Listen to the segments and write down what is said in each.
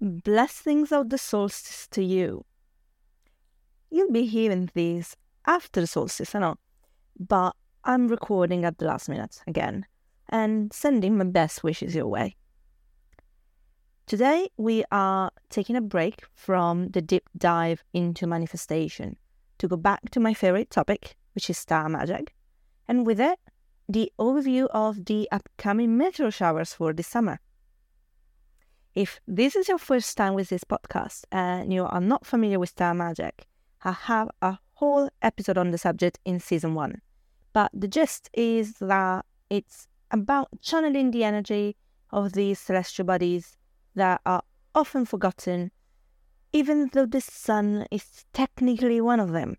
Blessings of the solstice to you. You'll be hearing these after the solstice, I know, but I'm recording at the last minute again and sending my best wishes your way. Today, we are taking a break from the deep dive into manifestation to go back to my favorite topic, which is star magic, and with it, the overview of the upcoming meteor showers for this summer. If this is your first time with this podcast and you are not familiar with star magic, I have a whole episode on the subject in season one. But the gist is that it's about channeling the energy of these celestial bodies that are often forgotten, even though the sun is technically one of them.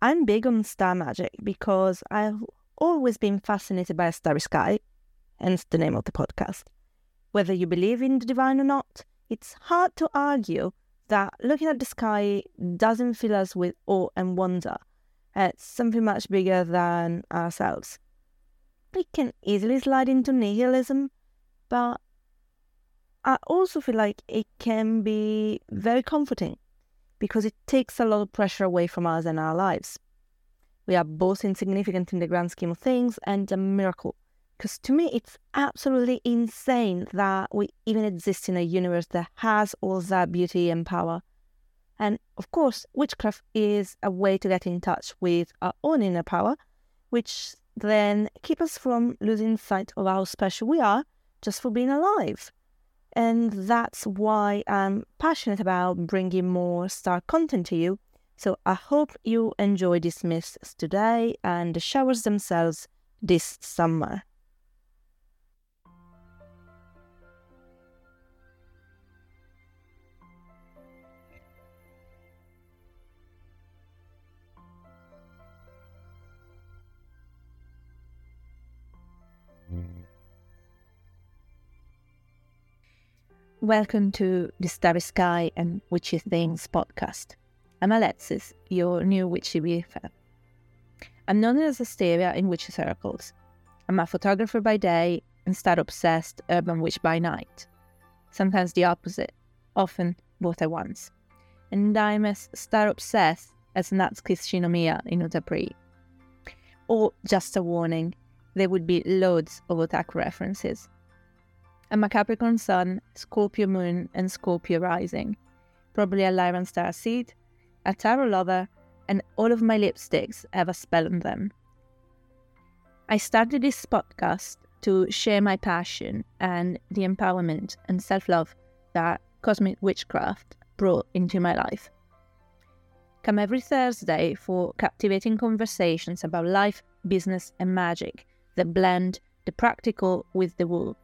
I'm big on star magic because I've always been fascinated by a starry sky, hence the name of the podcast. Whether you believe in the divine or not, it's hard to argue that looking at the sky doesn't fill us with awe and wonder. It's something much bigger than ourselves. It can easily slide into nihilism, but I also feel like it can be very comforting because it takes a lot of pressure away from us and our lives. We are both insignificant in the grand scheme of things and a miracle because to me, it's absolutely insane that we even exist in a universe that has all that beauty and power. And of course, witchcraft is a way to get in touch with our own inner power, which then keep us from losing sight of how special we are just for being alive. And that's why I'm passionate about bringing more star content to you. So I hope you enjoy these myths today and the showers themselves this summer. Welcome to the Starry Sky and Witchy Things podcast. I'm Alexis, your new witchy BFF. I'm known as Asteria in witchy circles. I'm a photographer by day and star obsessed urban witch by night. Sometimes the opposite, often both at once. And I'm as star obsessed as Natsuki Shinomiya in Utapri. Or just a warning, there would be loads of otaku references I'm a Capricorn Sun, Scorpio Moon, and Scorpio Rising. Probably a Lyran Star Seed, a Tarot Lover, and all of my lipsticks have a spell on them. I started this podcast to share my passion and the empowerment and self love that cosmic witchcraft brought into my life. Come every Thursday for captivating conversations about life, business, and magic that blend the practical with the woo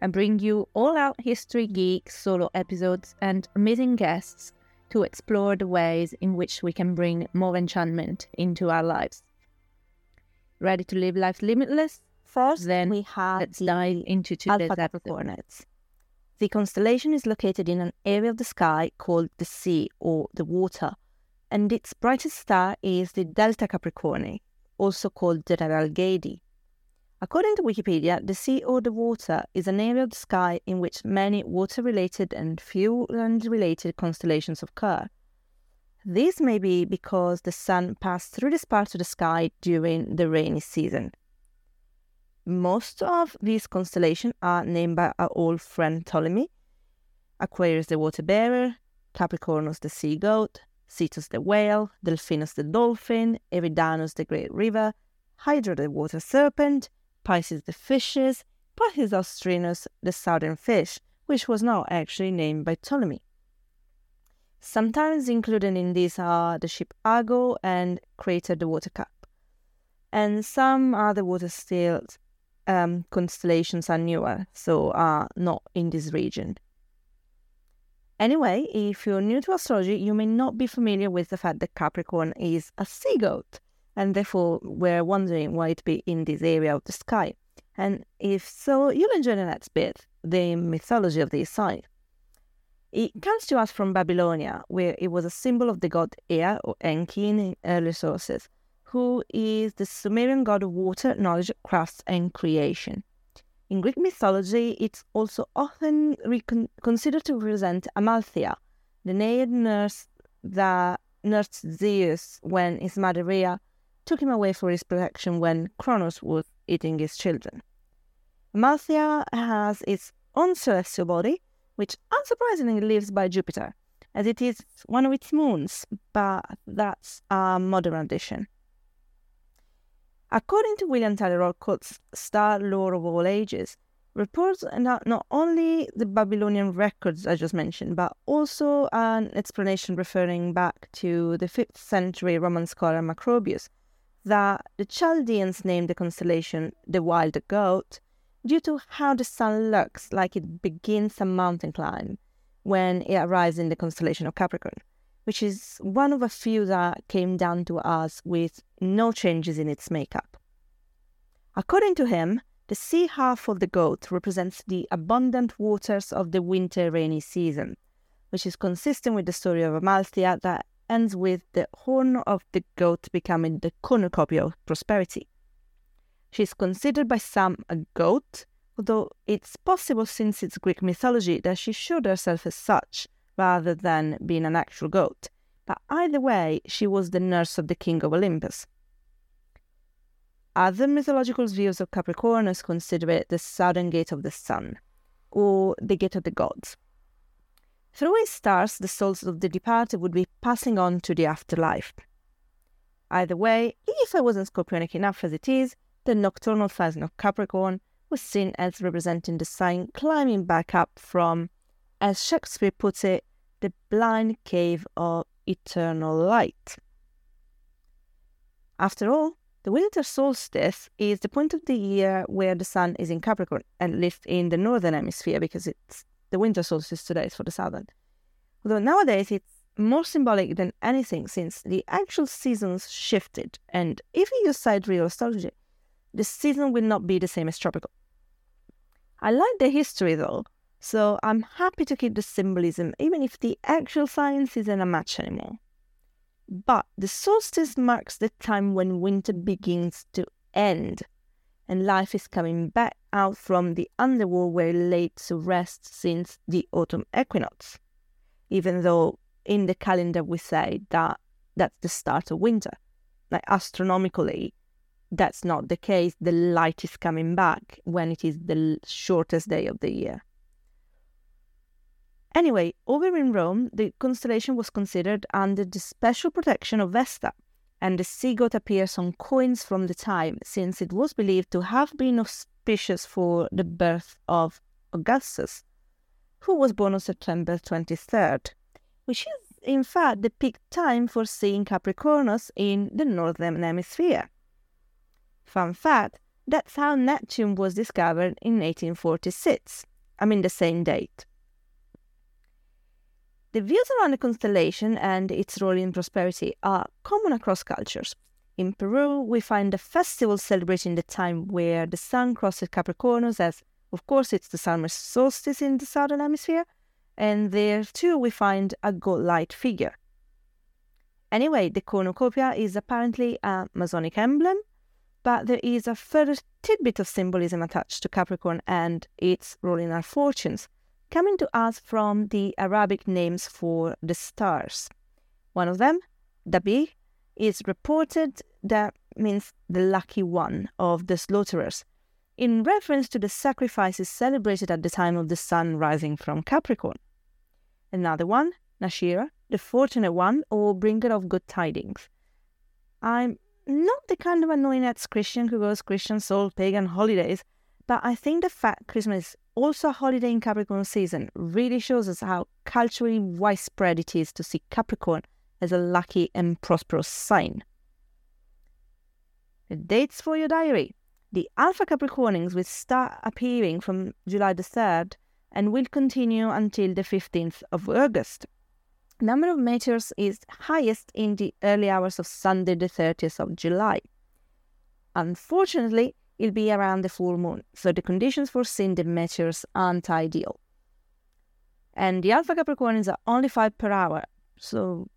and bring you all out history geek solo episodes and amazing guests to explore the ways in which we can bring more enchantment into our lives. Ready to live life limitless? First, then we have let's dive into today's Alpha episode. The constellation is located in an area of the sky called the sea or the water, and its brightest star is the Delta Capricorni, also called the Algedi. According to Wikipedia, the sea or the water is an area of the sky in which many water related and fuel land related constellations occur. This may be because the sun passed through this part of the sky during the rainy season. Most of these constellations are named by our old friend Ptolemy Aquarius the water bearer, Capricornus the sea goat, Cetus the whale, Delphinus the dolphin, Eridanus the great river, Hydra the water serpent, Pisces the fishes, Pisces austrinus the southern fish, which was not actually named by Ptolemy. Sometimes included in these are the ship Argo and Crater the water cup. And some other water steel um, constellations are newer, so are not in this region. Anyway, if you're new to astrology, you may not be familiar with the fact that Capricorn is a sea goat, and therefore we're wondering why it be in this area of the sky. And if so, you'll enjoy the next bit, the mythology of this sign. It comes to us from Babylonia, where it was a symbol of the god Ea or Enki in early sources, who is the Sumerian god of water, knowledge, crafts, and creation. In Greek mythology, it's also often recon- considered to represent Amalthea, the Naiad nurse that nursed Zeus when his mother Rhea took him away for his protection when Kronos was eating his children. Amalthea has its own celestial body, which unsurprisingly lives by Jupiter, as it is one of its moons, but that's a modern addition. According to William Tyler Olcott's Star Lore of All Ages, reports not, not only the Babylonian records I just mentioned, but also an explanation referring back to the 5th century Roman scholar Macrobius that the Chaldeans named the constellation the Wild Goat due to how the sun looks like it begins a mountain climb when it arrives in the constellation of Capricorn which is one of a few that came down to us with no changes in its makeup. According to him, the sea half of the goat represents the abundant waters of the winter rainy season, which is consistent with the story of Amalthea that ends with the horn of the goat becoming the cornucopia of prosperity. She is considered by some a goat, although it's possible since it's Greek mythology that she showed herself as such, rather than being an actual goat. But either way, she was the nurse of the king of Olympus. Other mythological views of Capricornus consider it the southern gate of the sun, or the gate of the gods. Through its stars, the souls of the departed would be passing on to the afterlife. Either way, if I wasn't scorpionic enough as it is, the nocturnal sign of Capricorn was seen as representing the sign climbing back up from, as Shakespeare puts it, the blind cave of eternal light. After all, the winter solstice is the point of the year where the sun is in Capricorn, at least in the northern hemisphere, because it's the winter solstice today is for the southern. Although nowadays it's more symbolic than anything since the actual seasons shifted, and if you use sidereal astrology, the season will not be the same as tropical. I like the history though, so I'm happy to keep the symbolism, even if the actual science isn't a match anymore. But the solstice marks the time when winter begins to end and life is coming back out from the underworld where it laid to rest since the autumn equinox, even though in the calendar we say that that's the start of winter. Like astronomically, that's not the case. The light is coming back when it is the shortest day of the year. Anyway, over in Rome, the constellation was considered under the special protection of Vesta, and the sea goat appears on coins from the time, since it was believed to have been auspicious for the birth of Augustus, who was born on September 23rd, which is in fact the peak time for seeing Capricornus in the northern hemisphere. Fun fact that's how Neptune was discovered in 1846, I mean the same date. The views around the constellation and its role in prosperity are common across cultures. In Peru, we find a festival celebrating the time where the sun crosses Capricornus, as of course it's the summer solstice in the southern hemisphere, and there too we find a gold light figure. Anyway, the cornucopia is apparently a Masonic emblem, but there is a further tidbit of symbolism attached to Capricorn and its role in our fortunes coming to us from the Arabic names for the stars. One of them, Dabih, is reported that means the lucky one of the slaughterers, in reference to the sacrifices celebrated at the time of the sun rising from Capricorn. Another one, Nashira, the fortunate one or bringer of good tidings. I'm not the kind of annoying ex Christian who goes Christian soul pagan holidays, but I think the fact Christmas is also a holiday in Capricorn season really shows us how culturally widespread it is to see Capricorn as a lucky and prosperous sign. The dates for your diary. The Alpha Capricornids will start appearing from July the 3rd and will continue until the 15th of August. Number of meteors is highest in the early hours of Sunday the 30th of July. Unfortunately, it'll be around the full moon, so the conditions for seeing the meteors aren't ideal. And the Alpha Capricorns are only 5 per hour, so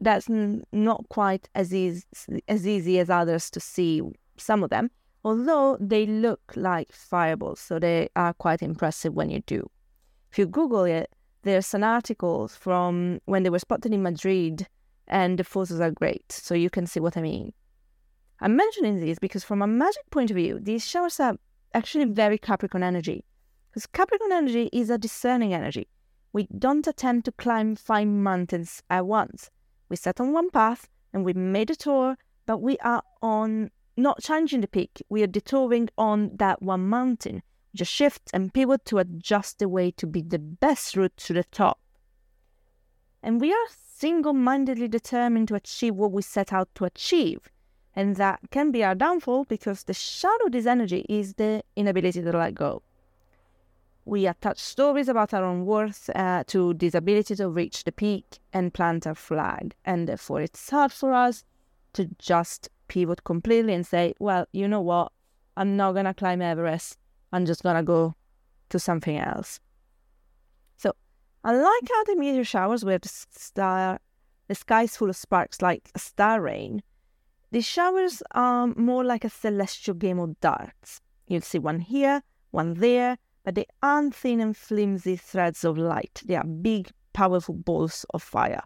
that's n- not quite as easy, as easy as others to see some of them, although they look like fireballs, so they are quite impressive when you do. If you Google it, there's an article from when they were spotted in Madrid, and the photos are great, so you can see what I mean. I'm mentioning this because, from a magic point of view, these showers are actually very Capricorn energy. Because Capricorn energy is a discerning energy. We don't attempt to climb five mountains at once. We set on one path and we made a tour, but we are on not changing the peak. We are detouring on that one mountain. We just shift and pivot to adjust the way to be the best route to the top. And we are single mindedly determined to achieve what we set out to achieve. And that can be our downfall because the shadow of this energy is the inability to let go. We attach stories about our own worth uh, to this ability to reach the peak and plant our flag. And therefore, it's hard for us to just pivot completely and say, well, you know what? I'm not going to climb Everest. I'm just going to go to something else. So, unlike the meteor showers where the, star, the sky is full of sparks like star rain, the showers are more like a celestial game of darts. You'll see one here, one there, but they aren't thin and flimsy threads of light. They are big, powerful balls of fire.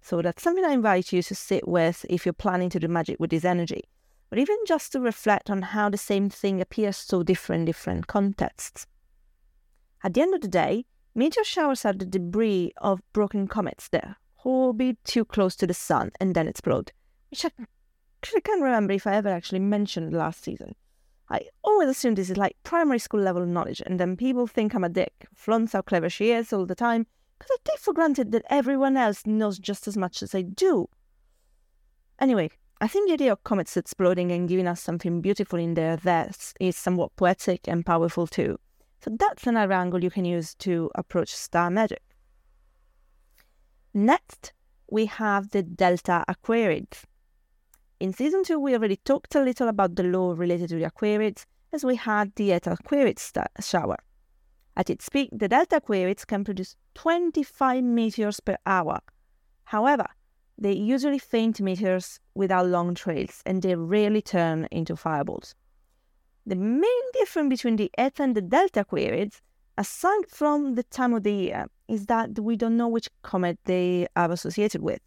So that's something I invite you to sit with if you're planning to do magic with this energy, but even just to reflect on how the same thing appears so different in different contexts. At the end of the day, meteor showers are the debris of broken comets that orbit too close to the sun and then explode, which I actually can't remember if I ever actually mentioned last season. I always assume this is like primary school level knowledge, and then people think I'm a dick, flaunts how clever she is all the time, because I take for granted that everyone else knows just as much as I do. Anyway, I think the idea of comets exploding and giving us something beautiful in their deaths is somewhat poetic and powerful too. So that's another angle you can use to approach star magic. Next, we have the Delta Aquarids. In season 2, we already talked a little about the law related to the Aquarids, as we had the Eta Aquarids star- shower. At its peak, the Delta Aquarids can produce 25 meteors per hour. However, they usually faint meteors without long trails and they rarely turn into fireballs. The main difference between the Eta and the Delta Aquarids, aside from the time of the year, is that we don't know which comet they are associated with.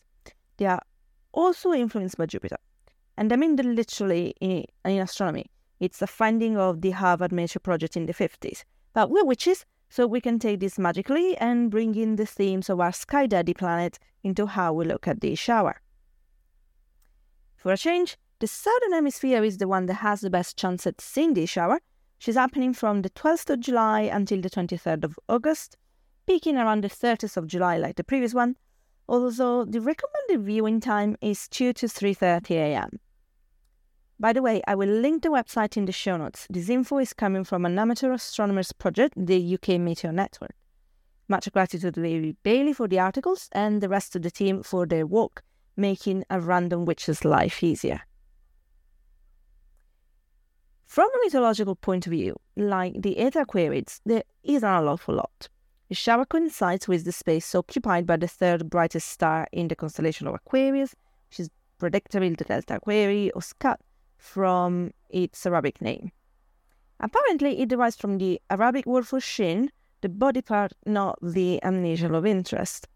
They are also influenced by Jupiter. And I mean literally in, in astronomy. It's a finding of the Harvard Meteor Project in the 50s. But we're witches, so we can take this magically and bring in the themes of our Sky Daddy planet into how we look at the shower. For a change, the southern hemisphere is the one that has the best chance at seeing the shower, She's happening from the 12th of July until the 23rd of August, peaking around the 30th of July like the previous one, although the recommended viewing time is 2 to 3.30 a.m. By the way, I will link the website in the show notes. This info is coming from an amateur astronomers project, the UK Meteor Network. Much gratitude to David Bailey for the articles and the rest of the team for their work, making a random witch's life easier. From a mythological point of view, like the Eta Aquarids, there is an awful lot. The shower coincides with the space occupied by the third brightest star in the constellation of Aquarius, which is predictably the Delta Aquarii or Skat, from its Arabic name. Apparently, it derives from the Arabic word for shin, the body part, not the amnesia of interest.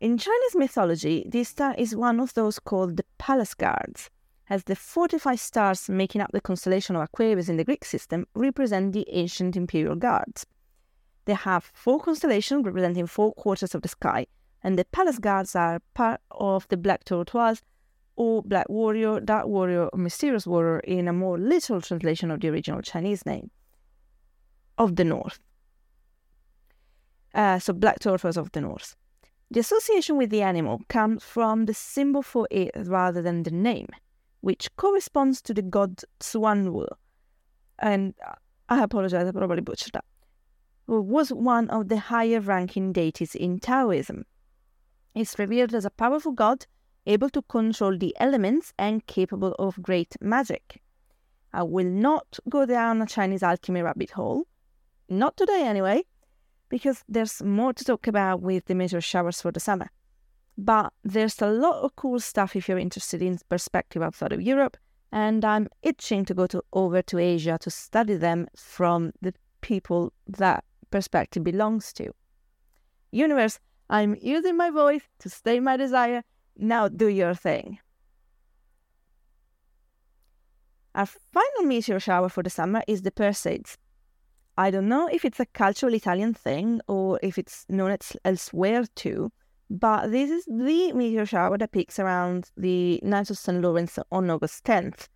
In Chinese mythology, this star is one of those called the palace guards, as the 45 stars making up the constellation of Aquarius in the Greek system represent the ancient imperial guards. They have four constellations representing four quarters of the sky, and the palace guards are part of the Black Tortoise or Black Warrior, Dark Warrior, or Mysterious Warrior in a more literal translation of the original Chinese name of the North. Uh, so Black Tortoise of the North. The association with the animal comes from the symbol for it rather than the name, which corresponds to the god Xuanwu. And I apologize, I probably butchered that. Who was one of the higher ranking deities in Taoism. It's revered as a powerful god able to control the elements and capable of great magic. I will not go down a Chinese alchemy rabbit hole, not today anyway, because there's more to talk about with the major showers for the summer. But there's a lot of cool stuff if you're interested in perspective outside of Europe and I'm itching to go to, over to Asia to study them from the people that perspective belongs to. Universe, I'm using my voice to state my desire. Now do your thing. Our final meteor shower for the summer is the Perseids. I don't know if it's a cultural Italian thing or if it's known elsewhere too, but this is the meteor shower that peaks around the Night of St. Lawrence on August 10th.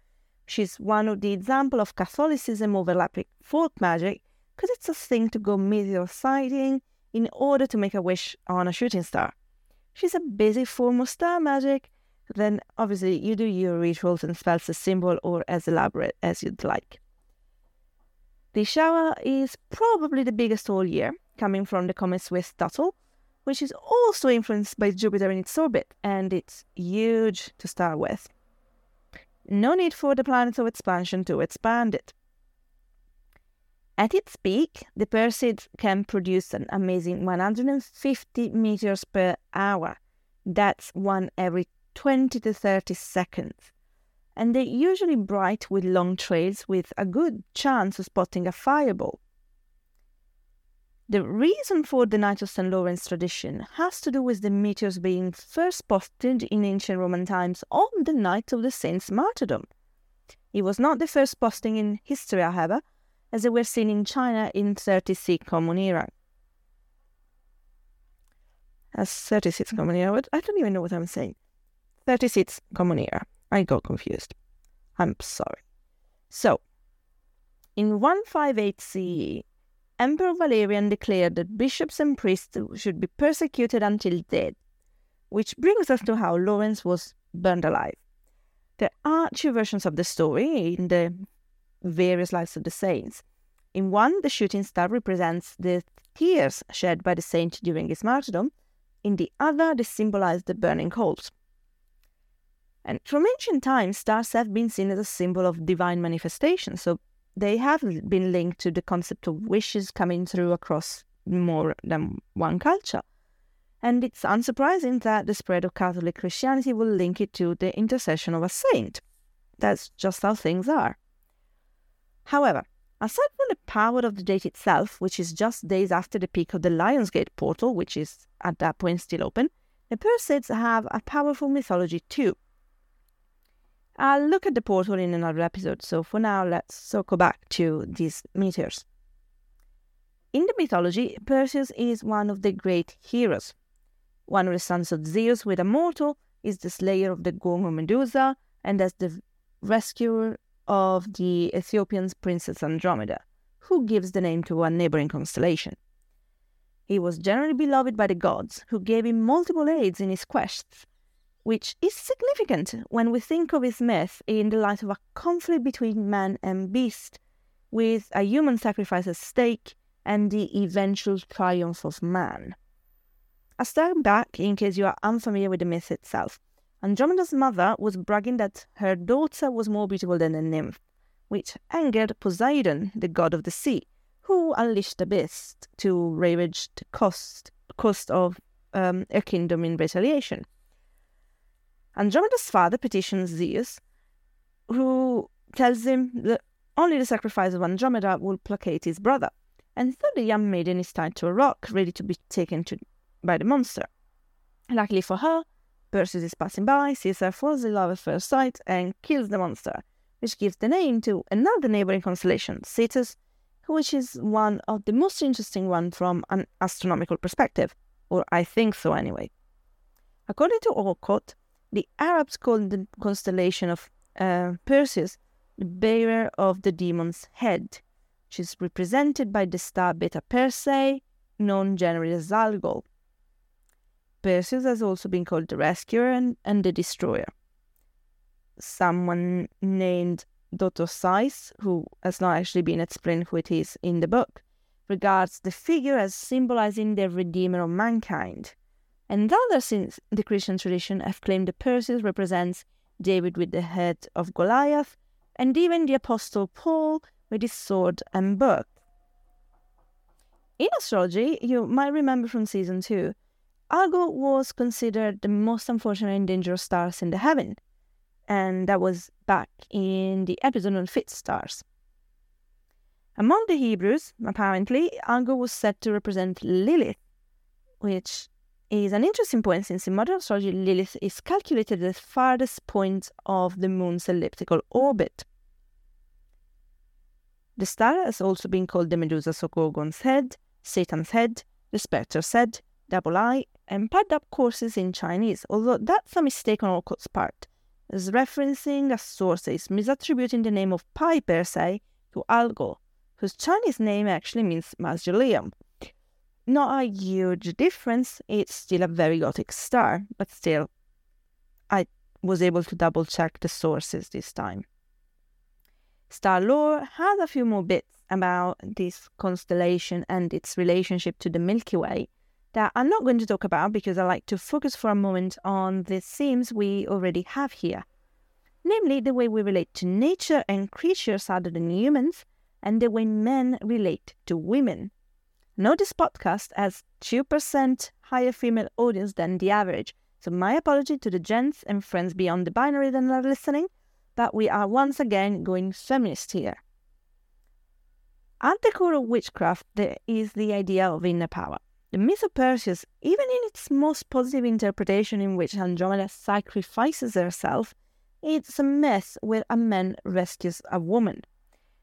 She's one of the example of Catholicism overlapping folk magic because it's a thing to go meteor sighting in order to make a wish on a shooting star. She's a basic form of star magic. Then obviously you do your rituals and spells as simple or as elaborate as you'd like. The shower is probably the biggest all year, coming from the comet Swift Tuttle, which is also influenced by Jupiter in its orbit, and it's huge to start with. No need for the planet of expansion to expand it. At its peak, the Perseid can produce an amazing 150 meters per hour. That's one every 20 to 30 seconds. And they're usually bright with long trails with a good chance of spotting a fireball. The reason for the Night of St. Lawrence tradition has to do with the meteors being first spotted in ancient Roman times on the night of the saint's martyrdom. It was not the first spotting in history, however, as they were seen in China in 36 Common Era. As 36 mm. Common Era, I don't even know what I'm saying. 36 Common Era. I got confused. I'm sorry. So, in 158 CE, Emperor Valerian declared that bishops and priests should be persecuted until dead, which brings us to how Lawrence was burned alive. There are two versions of the story in the various lives of the saints. In one, the shooting star represents the tears shed by the saint during his martyrdom. In the other, they symbolize the burning coals. And from ancient times, stars have been seen as a symbol of divine manifestation, so they have been linked to the concept of wishes coming through across more than one culture. And it's unsurprising that the spread of Catholic Christianity will link it to the intercession of a saint. That's just how things are. However, aside from the power of the date itself, which is just days after the peak of the Lionsgate portal, which is at that point still open, the Perseids have a powerful mythology too. I'll look at the portal in another episode, so for now let's circle back to these meteors. In the mythology, Perseus is one of the great heroes. One of the sons of Zeus with a mortal is the slayer of the Gorgon Medusa, and as the rescuer of the Ethiopian's Princess Andromeda, who gives the name to a neighboring constellation. He was generally beloved by the gods, who gave him multiple aids in his quests, which is significant when we think of his myth in the light of a conflict between man and beast, with a human sacrifice at stake and the eventual triumph of man. A step back, in case you are unfamiliar with the myth itself. Andromeda's mother was bragging that her daughter was more beautiful than a nymph, which angered Poseidon, the god of the sea, who unleashed the beast to ravage the coast, coast of um, her kingdom in retaliation. Andromeda's father petitions Zeus, who tells him that only the sacrifice of Andromeda will placate his brother, and so the young maiden is tied to a rock, ready to be taken to, by the monster. Luckily for her, Perseus is passing by, her falls in love at first sight, and kills the monster, which gives the name to another neighboring constellation, Cetus, which is one of the most interesting ones from an astronomical perspective, or I think so anyway. According to Olcott, the Arabs called the constellation of uh, Perseus the bearer of the demon's head, which is represented by the star Beta Persei, known generally as Algol. Perseus has also been called the rescuer and, and the destroyer. Someone named Dr. Seiss, who has not actually been explained who it is in the book, regards the figure as symbolizing the redeemer of mankind. And others in the Christian tradition have claimed that Perseus represents David with the head of Goliath, and even the Apostle Paul with his sword and book. In astrology, you might remember from season 2 Algol was considered the most unfortunate and dangerous stars in the heaven. and that was back in the episode on fixed stars. Among the Hebrews, apparently, Algol was said to represent Lilith, which is an interesting point since in modern astrology, Lilith is calculated at the farthest point of the moon's elliptical orbit. The star has also been called the Medusa's or Gorgon's head, Satan's head, the Spectre's head, Double Eye, and picked up courses in Chinese, although that's a mistake on Olcott's part, as referencing a source is misattributing the name of Pi Persei to Algol, whose Chinese name actually means mausoleum. Not a huge difference, it's still a very Gothic star, but still, I was able to double check the sources this time. Star Lore has a few more bits about this constellation and its relationship to the Milky Way that I'm not going to talk about because I like to focus for a moment on the themes we already have here, namely the way we relate to nature and creatures other than humans, and the way men relate to women. Now, this podcast has 2% higher female audience than the average, so my apology to the gents and friends beyond the binary that are listening, but we are once again going feminist here. At the core of witchcraft, there is the idea of inner power. The myth of Perseus, even in its most positive interpretation, in which Andromeda sacrifices herself, it's a myth where a man rescues a woman.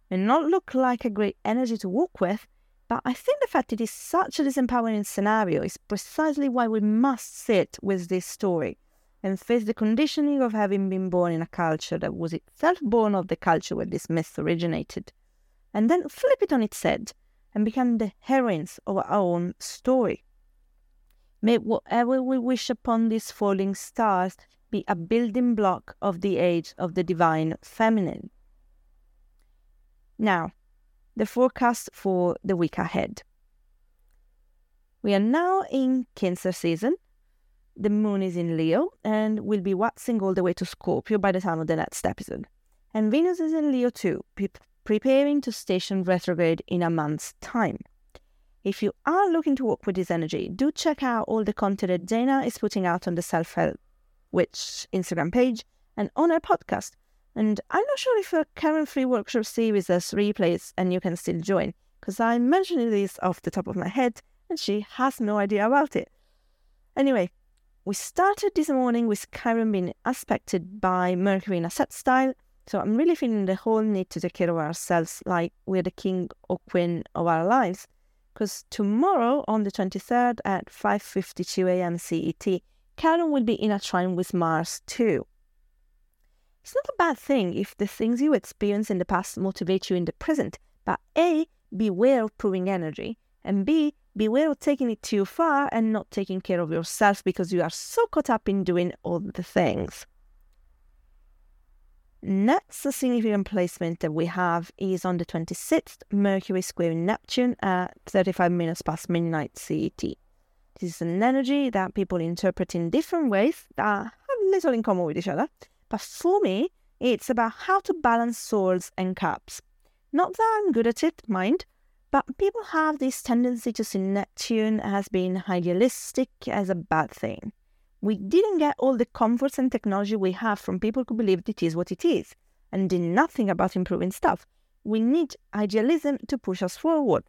May not look like a great energy to work with, but I think the fact it is such a disempowering scenario is precisely why we must sit with this story and face the conditioning of having been born in a culture that was itself born of the culture where this myth originated, and then flip it on its head and become the heroines of our own story. May whatever we wish upon these falling stars be a building block of the age of the divine feminine. Now, the forecast for the week ahead. We are now in Cancer season. The moon is in Leo and will be waxing all the way to Scorpio by the time of the next episode. And Venus is in Leo too, preparing to station retrograde in a month's time. If you are looking to work with this energy, do check out all the content that Dana is putting out on the Self Help Witch Instagram page and on her podcast and I'm not sure if a Karen Free Workshop series has replays and you can still join, because I'm mentioning this off the top of my head and she has no idea about it. Anyway, we started this morning with Chiron being aspected by Mercury in a sextile, so I'm really feeling the whole need to take care of ourselves like we're the king or queen of our lives. Because tomorrow, on the 23rd at 5.52 a.m. CET, Chiron will be in a trine with Mars too. It's not a bad thing if the things you experience in the past motivate you in the present, but A, beware of proving energy, and B, beware of taking it too far and not taking care of yourself because you are so caught up in doing all the things. Next significant placement that we have is on the 26th, Mercury squaring Neptune at 35 minutes past midnight CET. This is an energy that people interpret in different ways that have little in common with each other. But for me, it's about how to balance swords and cups. Not that I'm good at it, mind, but people have this tendency to see Neptune as being idealistic as a bad thing. We didn't get all the comforts and technology we have from people who believed it is what it is and did nothing about improving stuff. We need idealism to push us forward.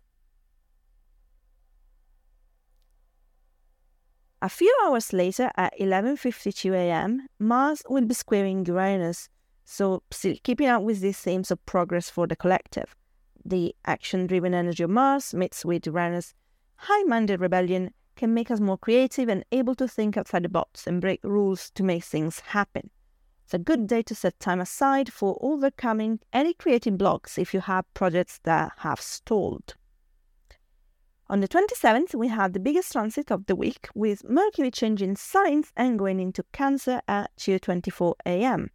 A few hours later, at 11:52 a.m., Mars will be squaring Uranus, so still keeping up with these themes of progress for the collective. The action-driven energy of Mars meets with Uranus' high-minded rebellion can make us more creative and able to think outside the box and break rules to make things happen. It's a good day to set time aside for overcoming any creative blocks if you have projects that have stalled. On the 27th, we have the biggest transit of the week with Mercury changing signs and going into Cancer at 2:24 a.m.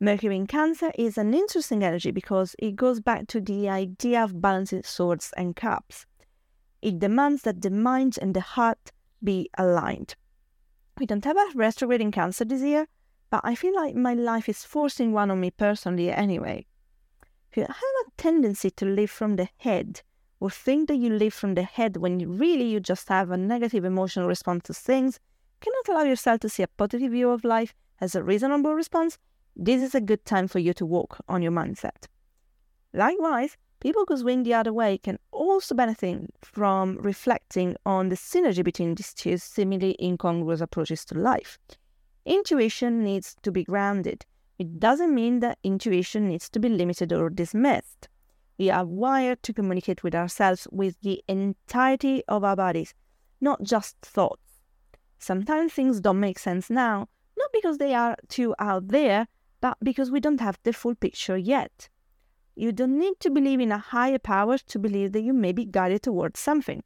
Mercury in Cancer is an interesting energy because it goes back to the idea of balancing swords and cups. It demands that the mind and the heart be aligned. We don't have a retrograde in Cancer this year, but I feel like my life is forcing one on me personally anyway. If you have a tendency to live from the head, or think that you live from the head when you really you just have a negative emotional response to things, cannot allow yourself to see a positive view of life, as a reasonable response, this is a good time for you to work on your mindset. Likewise, people who swing the other way can also benefit from reflecting on the synergy between these two seemingly incongruous approaches to life. Intuition needs to be grounded. It doesn't mean that intuition needs to be limited or dismissed. We are wired to communicate with ourselves with the entirety of our bodies, not just thoughts. Sometimes things don't make sense now, not because they are too out there, but because we don't have the full picture yet. You don't need to believe in a higher power to believe that you may be guided towards something.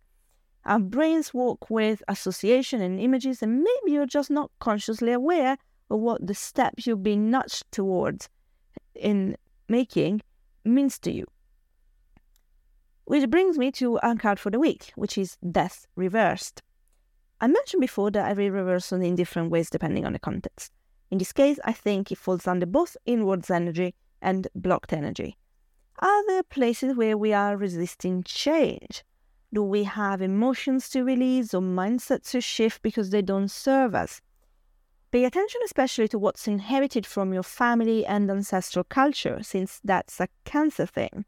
Our brains work with association and images, and maybe you're just not consciously aware of what the steps you've been nudged towards in making means to you. Which brings me to our card for the week, which is Death Reversed. I mentioned before that I read reversal in different ways depending on the context. In this case, I think it falls under both inwards energy and blocked energy. Are there places where we are resisting change? Do we have emotions to release or mindsets to shift because they don't serve us? Pay attention especially to what's inherited from your family and ancestral culture, since that's a cancer thing.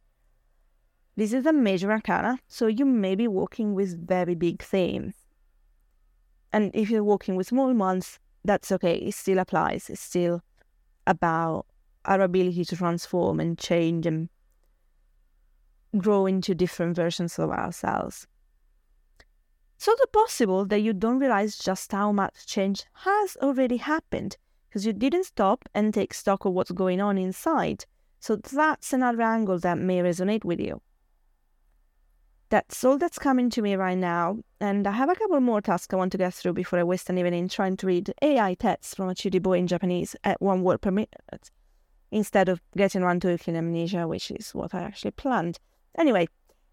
This is a major arcana, so you may be working with very big themes. And if you're working with small ones, that's okay. It still applies. It's still about our ability to transform and change and grow into different versions of ourselves. So it's possible that you don't realize just how much change has already happened because you didn't stop and take stock of what's going on inside. So that's another angle that may resonate with you. That's all that's coming to me right now, and I have a couple more tasks I want to get through before I waste an evening trying to read AI texts from a boy in Japanese at one word per minute, instead of getting around to amnesia, which is what I actually planned. Anyway,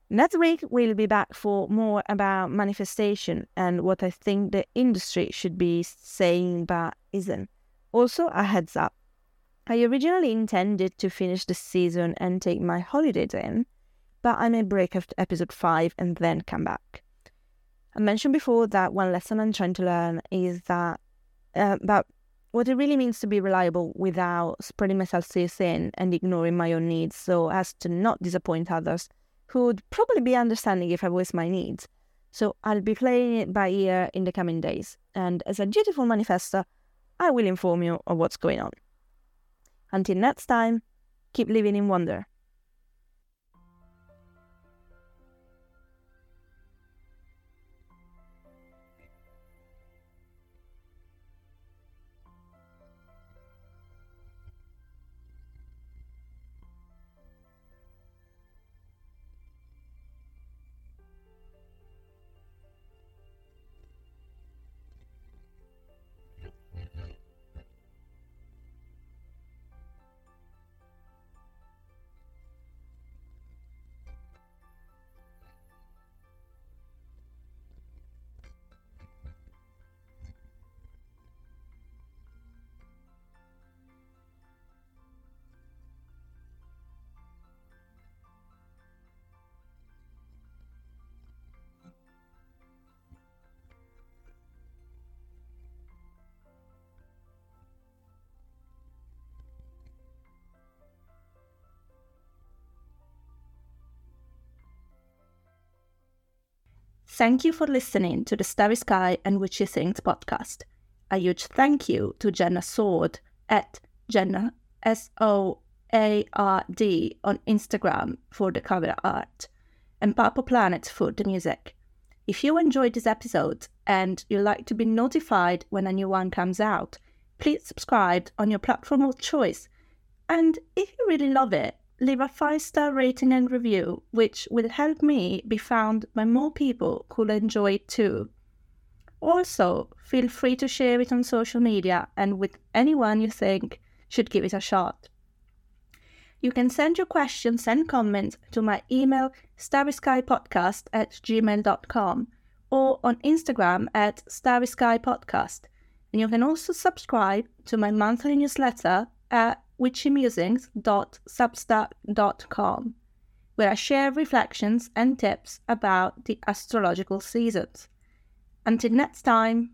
next week we'll be back for more about manifestation and what I think the industry should be saying but isn't. Also, a heads up. I originally intended to finish the season and take my holidays in, but I may break after episode 5 and then come back. I mentioned before that one lesson I'm trying to learn is that uh, about what it really means to be reliable without spreading myself too thin and ignoring my own needs so as to not disappoint others who would probably be understanding if I voice my needs. So I'll be playing it by ear in the coming days, and as a dutiful manifester, I will inform you of what's going on. Until next time, keep living in wonder. Thank you for listening to the Starry Sky and Witchy Things podcast. A huge thank you to Jenna Soard at Jenna S O A R D on Instagram for the cover art and Purple Planet for the music. If you enjoyed this episode and you'd like to be notified when a new one comes out, please subscribe on your platform of choice. And if you really love it, leave a five star rating and review, which will help me be found by more people who'll enjoy it too. Also, feel free to share it on social media and with anyone you think should give it a shot. You can send your questions and comments to my email starryskypodcast at gmail.com or on Instagram at starryskypodcast. And you can also subscribe to my monthly newsletter at witchymusings.substack.com, where I share reflections and tips about the astrological seasons. Until next time,